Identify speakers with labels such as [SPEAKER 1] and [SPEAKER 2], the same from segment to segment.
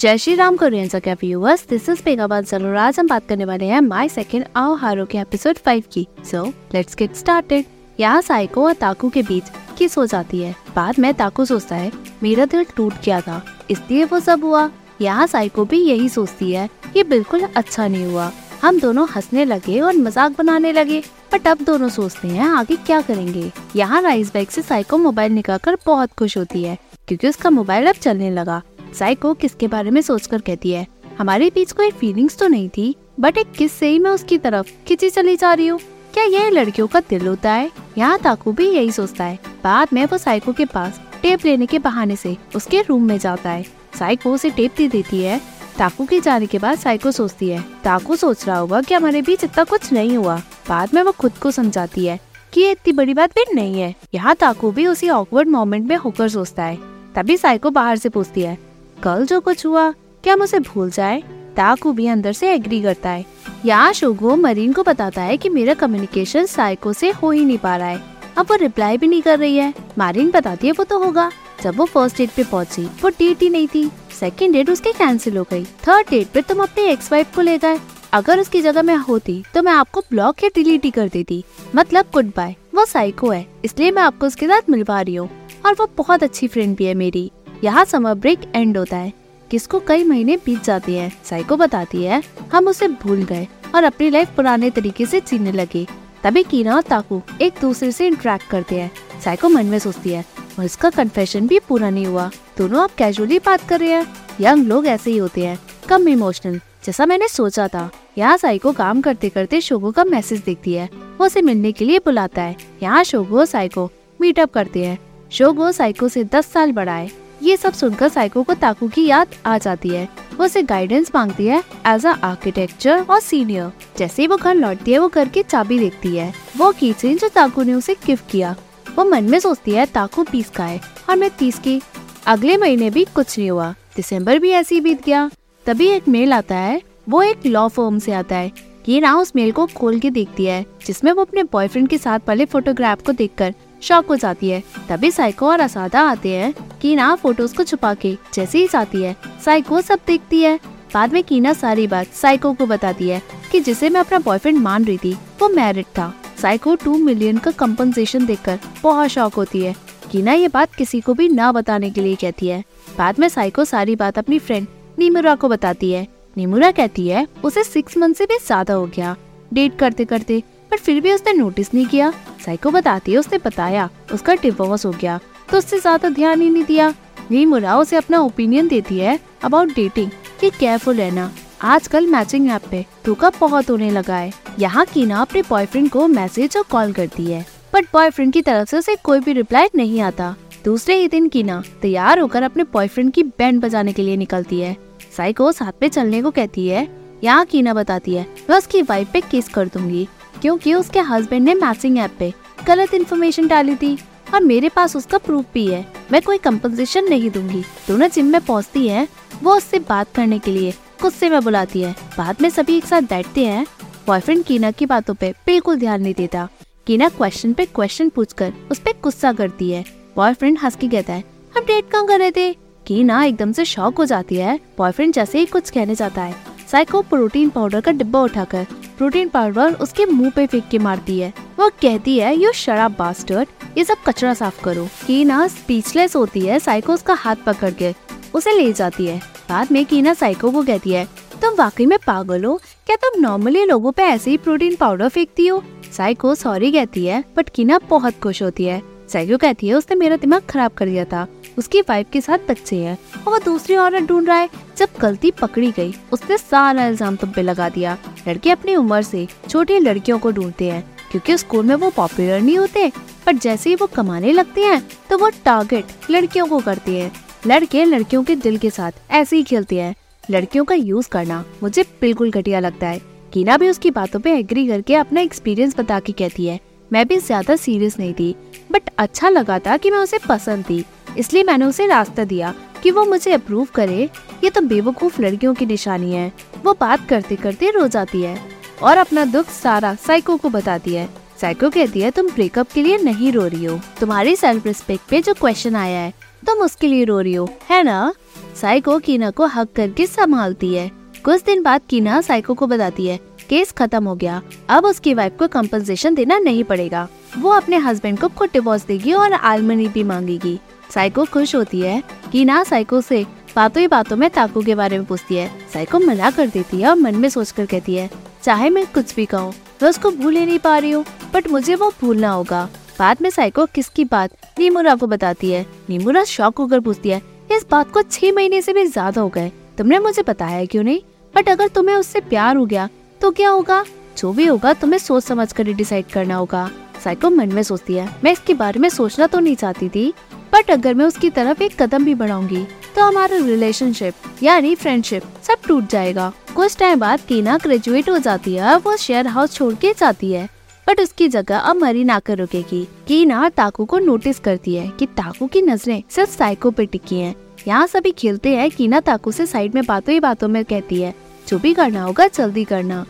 [SPEAKER 1] जय श्री राम कोरियन क्या viewers this is आज हम बात करने वाले हैं माय सेकंड आओ हारो के एपिसोड फाइव की। सो लेट्स गेट स्टार्टेड यहाँ साइको और ताकू के बीच किस हो जाती है। बाद में ताकू सोचता है, मेरा दिल टूट गया था, इसलिए वो सब हुआ। यहाँ साइको भी यही सोचती है ये बिल्कुल अच्छा नहीं हुआ। हम दोनों हंसने लगे और मज़ाक बनाने लगे बट अब दोनों सोचते हैं आगे क्या करेंगे। यहाँ राइस बैग से साइको मोबाइल निकाल बहुत खुश होती है, क्योंकि उसका मोबाइल अब चलने लगा। साइको किसके बारे में सोचकर कहती है? हमारे बीच कोई फीलिंग्स तो नहीं थी बट एक किस से ही मैं उसकी तरफ़ खिंची चली जा रही हूँ। क्या यह लड़कियों का दिल होता है? यहाँ ताकू भी यही सोचता है। बाद में वो साइको के पास टेप लेने के बहाने से उसके रूम में जाता है। साइको उसे टेप दे देती है। ताकू के जाने के बाद साइको सोचती है, ताकू सोच रहा होगा कि हमारे बीच इतना कुछ नहीं हुआ। बाद में वो खुद को समझाती है कि ये इतनी बड़ी बात भी नहीं है। यहाँ ताकू भी उसी ऑकवर्ड मोमेंट में होकर सोचता है। तभी साइको बाहर से पूछती है कल जो कुछ हुआ, क्या मुझे भूल जाए? ताकू भी अंदर से एग्री करता है। यहाँ शोगो मरीन को बताता है कि मेरा कम्युनिकेशन साइको से हो ही नहीं पा रहा है। अब वो रिप्लाई भी नहीं कर रही है। मारिन बताती है वो तो होगा। जब वो फ़र्स्ट डेट पे पहुँची, वो डेट ही नहीं थी। सेकंड डेट उसकी कैंसिल हो गई। थर्ड डेट पे तुम अपने एक्स वाइफ को ले गए। अगर उसकी जगह मैं होती तो मैं आपको ब्लॉक या डिलीट ही कर देती। मतलब गुड बाय वो साइको है, इसलिए मैं आपको उसके साथ मिल पा रही हूँ। और वो बहुत अच्छी फ्रेंड भी है मेरी। यहाँ समर ब्रेक एंड होता है। किसको कई महीने बीत जाते हैं साइको बताती है, हम उसे भूल गए और अपनी लाइफ पुराने तरीके से जीने लगे। तभी कीना और ताकू एक दूसरे से इंटरेक्ट करते हैं। साइको मन में सोचती है, और इसका कन्फेशन भी पूरा नहीं हुआ। दोनों अब कैजुअली बात कर रहे हैं। यंग लोग ऐसे ही होते हैं, कम इमोशनल जैसा मैंने सोचा था। यहाँ साइको काम करते करते शोगो का मैसेज देखती है। वो उसे मिलने के लिए बुलाता है। यहाँ शोगो साइको मीटअप करते हैं। शोगो साइको से दस साल बड़ा है ये सब सुनकर साइको को ताकू की याद आ जाती है। वो उसे गाइडेंस मांगती है एज अ आर्किटेक्चर और सीनियर जैसे ही वो घर लौटती है, वो घर की चाबी देखती है। वो कीचेन जो ताकू ने उसे गिफ्ट किया। वो मन में सोचती है, ताकू पीस का है और मैं तीस की अगले महीने भी कुछ नहीं हुआ। दिसंबर भी ऐसे ही बीत गया। तभी एक मेल आता है। वो एक लॉ फर्म से आता है। ये ना उस मेल को खोल के देखती है, जिसमें वो अपने बॉयफ्रेंड के साथ पहले फोटोग्राफ को देखकर शॉक हो जाती है। तभी साइको और असादा आते हैं। कीना फ़ोटोज़ को छुपा के जैसे ही जाती है, साइको सब देखती है। बाद में कीना सारी बात साइको को बताती है कि जिसे मैं अपना बॉयफ्रेंड मान रही थी, वो मैरिड था। साइको टू मिलियन का कंपनसेशन देखकर बहुत शौक होती है। कीना ये बात किसी को भी ना बताने के लिए कहती है। बाद में साइको सारी बात अपनी फ्रेंड नीमुरा को बताती है। नीमुरा कहती है, उसे सिक्स मंथ से भी ज़्यादा हो गया। डेट करते करते, पर फिर भी उसने नोटिस नहीं किया। साइको बताती है, उसने बताया, उसका डिवोर्स हो गया। तो उससे ज़्यादा ध्यान ही नहीं दिया। नीमुरा उसे अपना ओपिनियन देती है अबाउट डेटिंग कि केयरफुल रहना। आजकल मैचिंग ऐप पे धोखा बहुत होने लगा है। यहाँ कीना अपने बॉयफ्रेंड को मैसेज और कॉल करती है। बट बॉयफ्रेंड की तरफ़ से उसे कोई भी रिप्लाई नहीं आता। दूसरे ही दिन कीना तैयार होकर अपने बॉयफ्रेंड की बैंड बजाने के लिए निकलती है। साइको साथ पे चलने को कहती है। यहाँ कीना बताती है, मैं उसकी वाइफ पे केस कर दूँगी, क्योंकि उसके हस्बैंड ने मैचिंग ऐप पे गलत इन्फॉर्मेशन डाली थी। और मेरे पास उसका प्रूफ भी है। मैं कोई कंपनसेशन नहीं दूँगी। दोनों जिम में पहुँचती है। वो उससे बात करने के लिए गुस्से में बुलाती है। बाद में सभी एक साथ बैठते हैं। बॉयफ्रेंड कीना की बातों पे बिल्कुल ध्यान नहीं देता। कीना क्वेश्चन पे क्वेश्चन पूछकर उस पर गुस्सा करती है। बॉयफ्रेंड हंस के कहता है, हम डेट कहाँ कर रहे थे? कीना एकदम से शॉक हो जाती है। बॉयफ्रेंड जैसे ही कुछ कहने जाता है। साइको प्रोटीन पाउडर का डिब्बा उठाकर प्रोटीन पाउडर उसके मुँह पे फेंक के मारती है। वो कहती है यू शराब बास्टर्ड ये सब कचरा साफ़ करो। कीना स्पीचलेस होती है साइको उसका हाथ पकड़ के। उसे ले जाती है। बाद में कीना साइको को कहती है, तुम वाकई में पागल हो? क्या तुम नॉर्मली लोगों पे ऐसे ही प्रोटीन पाउडर फेंकती हो? साइको सॉरी कहती है बट कीना बहुत खुश होती है। साइको कहती है, उसने मेरा दिमाग खराब कर दिया था। उसकी वाइफ के साथ बच्चे हैं और वो दूसरी औरत ढूंढ रहा है। जब गलती पकड़ी गई, उसने सारा इल्ज़ाम तुम पे लगा दिया। लड़के अपनी उम्र से छोटी लड़कियों को ढूंढते हैं। क्योंकि स्कूल में वो पॉपुलर नहीं होते, पर जैसे ही वो कमाने लगते हैं तो वो टारगेट लड़कियों को करते हैं। लड़के लड़कियों के दिल के साथ ऐसे ही खेलते हैं। लड़कियों का यूज़ करना मुझे बिल्कुल घटिया लगता है। कीना भी उसकी बातों पे एग्री करके अपना एक्सपीरियंस बता के कहती है। मैं भी ज़्यादा सीरियस नहीं थी बट अच्छा लगा था कि मैं उसे पसंद थी। इसलिए मैंने उसे रास्ता दिया कि वो मुझे अप्रूव करे। ये तो बेवकूफ़ लड़कियों की निशानी है। वो बात करते करते रो जाती है। और अपना दुख सारा साइको को बताती है। साइको कहती है, तुम ब्रेकअप के लिए नहीं रो रही हो। तुम्हारी सेल्फ रिस्पेक्ट पे जो क्वेश्चन आया है, तुम उसके लिए रो रही हो, है ना? साइको कीना को हक करके संभालती है। कुछ दिन बाद कीना साइको को बताती है, केस खत्म हो गया। अब उसकी वाइफ को कंपनसेशन देना नहीं पड़ेगा। वो अपने हस्बैंड को खुद डिवोर्स देगी और आलमनी भी मांगेगी। साइको खुश होती है। कीना साइको से बातों ही बातों में ताकू के बारे में पूछती है। साइको मना कर देती है और मन में सोच कर कहती है चाहे मैं कुछ भी कहूँ, मैं उसको भूल ही नहीं पा रही हूँ बट मुझे वो भूलना होगा। बाद में साइको किसकी बात नीमुरा को बताती है। नीमुरा शौक होकर पूछती है, इस बात को छह महीने से भी ज़्यादा हो गए। तुमने मुझे बताया क्यों नहीं? बट अगर तुम्हें उससे प्यार हो गया तो क्या होगा? जो भी होगा, तुम्हें सोच समझ कर डिसाइड करना होगा। साइको मन में सोचती है, मैं इसके बारे में सोचना तो नहीं चाहती थी बट अगर मैं उसकी तरफ़ एक कदम भी बढ़ाऊँगी तो हमारा रिलेशनशिप यानी फ्रेंडशिप सब टूट जाएगा। कुछ टाइम बाद कीना ग्रेजुएट हो जाती है, वो शेयर हाउस छोड़ के जाती है। बट उसकी जगह अब मरीन आकर रुकेगी। कीना ताकू को नोटिस करती है कि ताकू की नज़रें सिर्फ़ साइको पे टिकी हैं। यहाँ सभी खेलते हैं कीना ताकू से साइड में बातों ही बातों में कहती है, जो भी करना होगा जल्दी करना।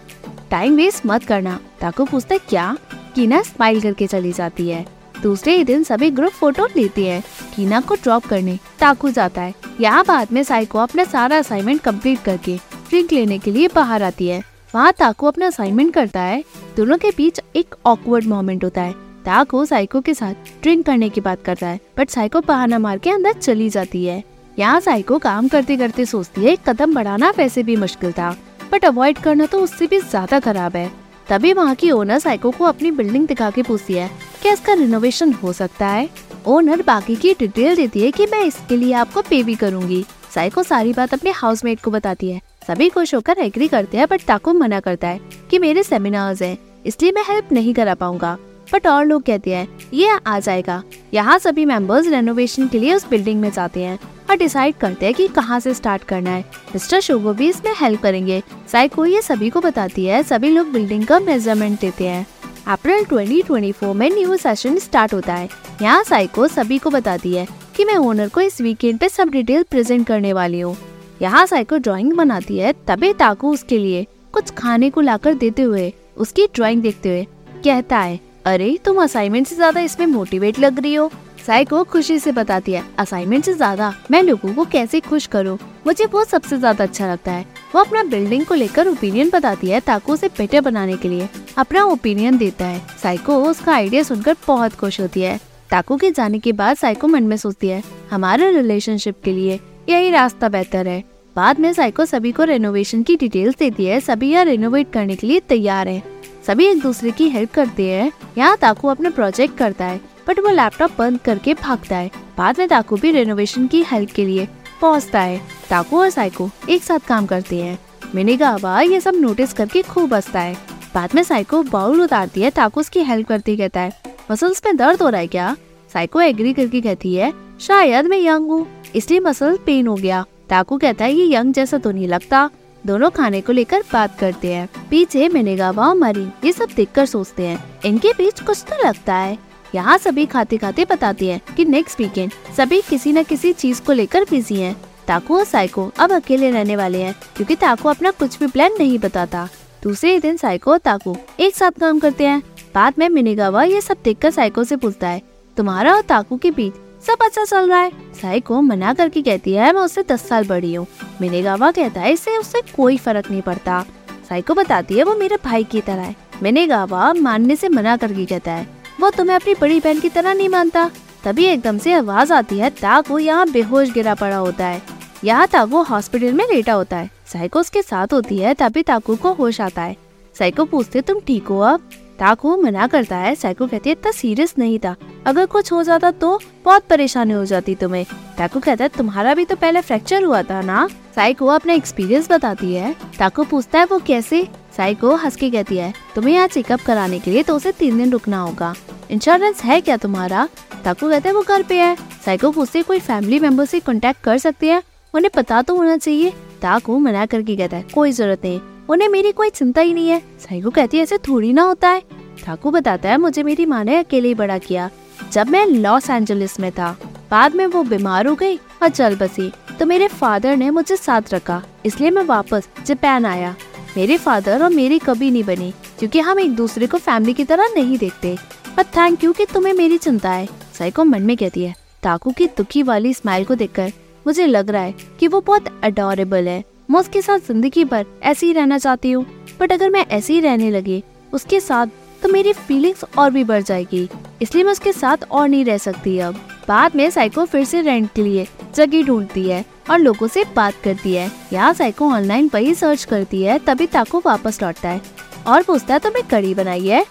[SPEAKER 1] टाइम वेस्ट मत करना। ताकू पूछता क्या? कीना स्माइल करके चली जाती है। दूसरे ही दिन सभी ग्रुप फ़ोटो लेते हैं। कीना को ड्रॉप करने ताकू जाता है। यहाँ बाद में साइको अपना सारा असाइनमेंट कंप्लीट करके ड्रिंक लेने के लिए बाहर आती है। वहाँ ताको अपना असाइनमेंट करता है। दोनों के बीच एक ऑकवर्ड मोमेंट होता है। ताको साइको के साथ ड्रिंक करने की बात करता है बट साइको बहाना मार के अंदर चली जाती है। यहाँ साइको काम करते करते सोचती है, कदम बढ़ाना वैसे भी मुश्किल था बट अवॉइड करना तो उससे भी ज़्यादा खराब है। तभी वहाँ की ओनर साइको को अपनी बिल्डिंग दिखा के पूछती है, क्या इसका रिनोवेशन हो सकता है? ओनर बाकी की डिटेल देती है कि मैं इसके लिए आपको पे भी करूँगी। साइको सारी बात अपने हाउसमेट को बताती है। सभी खुश होकर एग्री करते हैं बट ताको मना करता है कि मेरे सेमिनार्स हैं, इसलिए मैं हेल्प नहीं करा पाऊँगा। बट और लोग कहते हैं, ये आ जाएगा। यहाँ सभी मेंबर्स रेनोवेशन के लिए उस बिल्डिंग में जाते हैं और डिसाइड करते हैं कि कहाँ से स्टार्ट करना है। मिस्टर शोगो भी इसमें हेल्प करेंगे। साइको ये सभी को बताती है, सभी लोग बिल्डिंग का मेज़रमेंट देते हैं। अप्रैल 2024 में न्यू सेशन स्टार्ट होता है। यहाँ साइको सभी को बताती है कि मैं ओनर को इस वीकेंड पे सब डिटेल प्रेजेंट करने वाली हूँ। यहाँ साइको ड्राइंग बनाती है तभी ताकू उसके लिए कुछ खाने को लाकर देते हुए, उसकी ड्राइंग देखते हुए कहता है, अरे, तुम असाइनमेंट से ज़्यादा इसमें मोटिवेट लग रही हो? साइको खुशी से बताती है असाइनमेंट से ज़्यादा? मैं लोगों को कैसे खुश करूँ? मुझे वो सबसे ज़्यादा अच्छा लगता है। वो अपना बिल्डिंग को लेकर ओपिनियन बताती है ताकू उसे बेटर बनाने के लिए। अपना ओपिनियन देता है। साइको उसका आइडिया सुनकर बहुत खुश होती है। ताकू के जाने के बाद साइको मन में सोचती है, हमारे रिलेशनशिप के लिए यही रास्ता बेहतर है। बाद में साइको सभी को रेनोवेशन की डिटेल्स देती है, सभी यहाँ रेनोवेट करने के लिए तैयार है। सभी एक दूसरे की हेल्प करते हैं। यहाँ ताकू अपना प्रोजेक्ट करता है बट वो लैपटॉप बंद करके भागता है। बाद में ताकू भी रेनोवेशन की हेल्प के लिए पहुँचता है। ताकू और साइको एक साथ काम करते हैं। मिनी गावा ये सब नोटिस करके खूब हंसता है। बाद में साइको बाउल उतारती है ताकू उसकी हेल्प करती कहता है मसल्स में दर्द हो रहा है क्या? साइको एग्री करके कहती है, शायद मैं यंग हूँ, इसलिए मसल पेन हो गया। ताकू कहता है, ये यंग जैसा तो नहीं लगता। दोनों खाने को लेकर बात करते हैं। पीछे मिनेगावा और मरी, ये सब देखकर सोचते हैं। इनके बीच कुछ तो लगता है। यहाँ सभी खाते खाते बताते हैं कि नेक्स्ट वीकेंड सभी किसी न किसी चीज़ को लेकर बिज़ी हैं। ताकू और साइको अब अकेले रहने वाले हैं, क्योंकि ताकू अपना कुछ भी प्लान नहीं बताता। दूसरे दिन साइको और ताकू एक साथ काम करते हैं। बाद में मिनेगावा ये सब देखकर साइको से पूछता है, तुम्हारा और ताकू के बीच सब अच्छा चल रहा है? साइको मना करके कहती है, मैं उससे दस साल बड़ी हूँ। मिनेगावा कहता है, इससे उससे कोई फ़र्क नहीं पड़ता। साइको बताती है, वो मेरे भाई की तरह है। मिनेगावा मानने से मना करके कहता है, वो तुम्हें अपनी बड़ी बहन की तरह नहीं मानता? तभी एकदम से आवाज़ आती है, ताकू यहाँ बेहोश गिरा पड़ा होता है। यहाँ ताकू हॉस्पिटल में लेटा होता है। साइको उसके साथ होती है, तभी ताकू को होश आता है। साइको पूछते, तुम ठीक हो अब? ताकू मना करता है। साइको कहती है, इतना सीरियस नहीं था। अगर कुछ हो जाता तो बहुत परेशानी हो जाती तुम्हें ताकू कहता है, तुम्हारा भी तो पहले फ्रैक्चर हुआ था ना? साइको अपना एक्सपीरियंस बताती है ताकू पूछता है, वो कैसे साइको हंस के कहती है, तुम्हें यहाँ चेकअप कराने के लिए तो उसे तीन दिन रुकना होगा। इंश्योरेंस है क्या तुम्हारा ताकू कहते हैं, वो घर पे है साइको पूछते कोई फैमिली मेंबर से कांटेक्ट कर सकते हैं? उन्हें पता तो होना चाहिए। ताकू मना करके कहता है, कोई ज़रूरत नहीं। उन्हें मेरी कोई चिंता ही नहीं है। साइको कहती है, ऐसे थोड़ी ना होता है। ठाकू बताता है, मुझे मेरी माँ ने अकेले ही बड़ा किया। जब मैं लॉस एंजलिस में था, बाद में वो बीमार हो गई और चल बसी तो मेरे फादर ने मुझे साथ रखा। इसलिए मैं वापस जापान आया। मेरे फादर और मेरी कभी नहीं बनी, क्योंकि हम एक दूसरे को फैमिली की तरह नहीं देखते। पर थैंक यू कि तुम्हें मेरी चिंता है साइको मन में कहती है। ताकू की दुखी वाली स्माइल को देखकर मुझे लग रहा है कि वो बहुत अडोरेबल है। मैं उसके साथ ज़िंदगी भर ऐसे ही रहना चाहती हूँ। बट अगर मैं ऐसे ही रहने लगी, उसके साथ तो मेरी फीलिंग्स और भी बढ़ जाएगी। इसलिए मैं उसके साथ और नहीं रह सकती अब। बाद में साइको फिर से रेंट के लिए जगह ढूंढती है और लोगों से बात करती है। यहाँ साइको ऑनलाइन वही सर्च करती है, तभी ताको वापस लौटता है। और पूछता है, तुम्हें कड़ी बनाई है?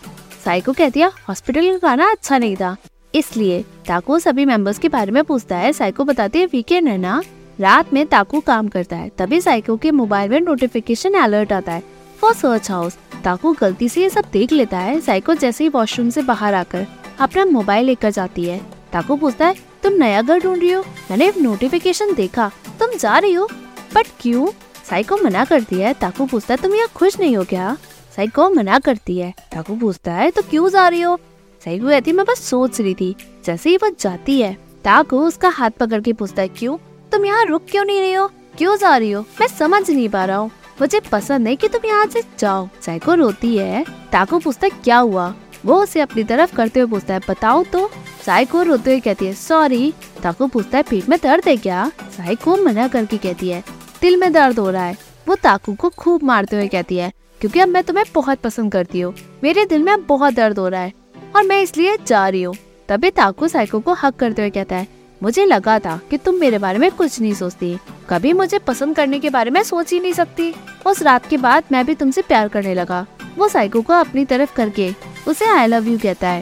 [SPEAKER 1] साइको कहती है हॉस्पिटल का खाना अच्छा नहीं था। इसलिए ताको सभी मेंबर्स के बारे में पूछता है। साइको बताती है वीकेंड है ना रात में ताकू काम करता है, तभी साइको के मोबाइल में नोटिफिकेशन अलर्ट आता है फॉर सर्च हाउस ताकू गलती से ये सब देख लेता है। साइको जैसे ही वॉशरूम से बाहर आकर अपना मोबाइल लेकर जाती है। ताकू पूछता है, तुम नया घर ढूंढ रही हो? मैंने नोटिफिकेशन देखा। तुम जा रही हो? बट क्यों? साइको मना करती है। ताकू पूछता है, तुम यहाँ खुश नहीं हो क्या? साइको मना करती है। ताकू पूछता है तो क्यों जा रही हो? साइको कहती मैं बस सोच रही थी, जैसे ही वो जाती है ताकू उसका हाथ पकड़ के पूछता है, क्यों? तुम यहाँ रुक क्यों नहीं रही हो? क्यों जा रही हो? मैं समझ नहीं पा रहा हूँ। मुझे पसंद है कि तुम यहाँ से जाओ। साइको रोती है। ताको पूछता है, क्या हुआ? वो उसे अपनी तरफ़ करते हुए पूछता है, बताओ तो। साइको रोते हुए कहती है सॉरी ताको पूछता है, पेट में दर्द है क्या? साइको मना करके कहती है, दिल में दर्द हो रहा है। वो ताकू को खूब मारते हुए कहती है, क्योंकि अब मैं तुम्हें बहुत पसंद करती हूँ। मेरे दिल में बहुत दर्द हो रहा है। और मैं इसलिए जा रही हूँ। तभी ताकू साइको को हक करते हुए कहता है, मुझे लगा था कि तुम मेरे बारे में कुछ नहीं सोचती। कभी मुझे पसंद करने के बारे में सोच ही नहीं सकती। उस रात के बाद मैं भी तुमसे प्यार करने लगा। वो साइको को अपनी तरफ़ करके उसे आई लव यू कहता है।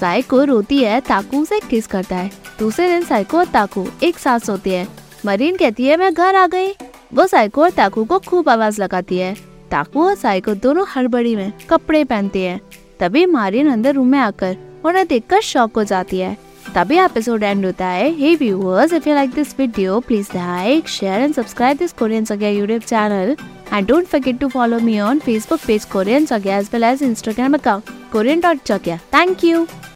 [SPEAKER 1] साइको रोती है, ताकू से किस करता है। दूसरे दिन साइको और ताकू एक साथ सोते हैं। मरीन कहती है, मैं घर आ गई। वो साइको और ताकू को खूब आवाज़ लगाती है। ताकू और साइको दोनों हड़बड़ी में कपड़े पहनते हैं। तभी मारिन अंदर रूम में आकर उन्हें देखकर शॉक हो जाती है तभी एपिसोड एंड होता है hey viewers if you like this video please like share and subscribe this Korean सगया YouTube channel and don't forget to follow me on Facebook page Korean सगया as well as Instagram account korean.jagya. Thank you.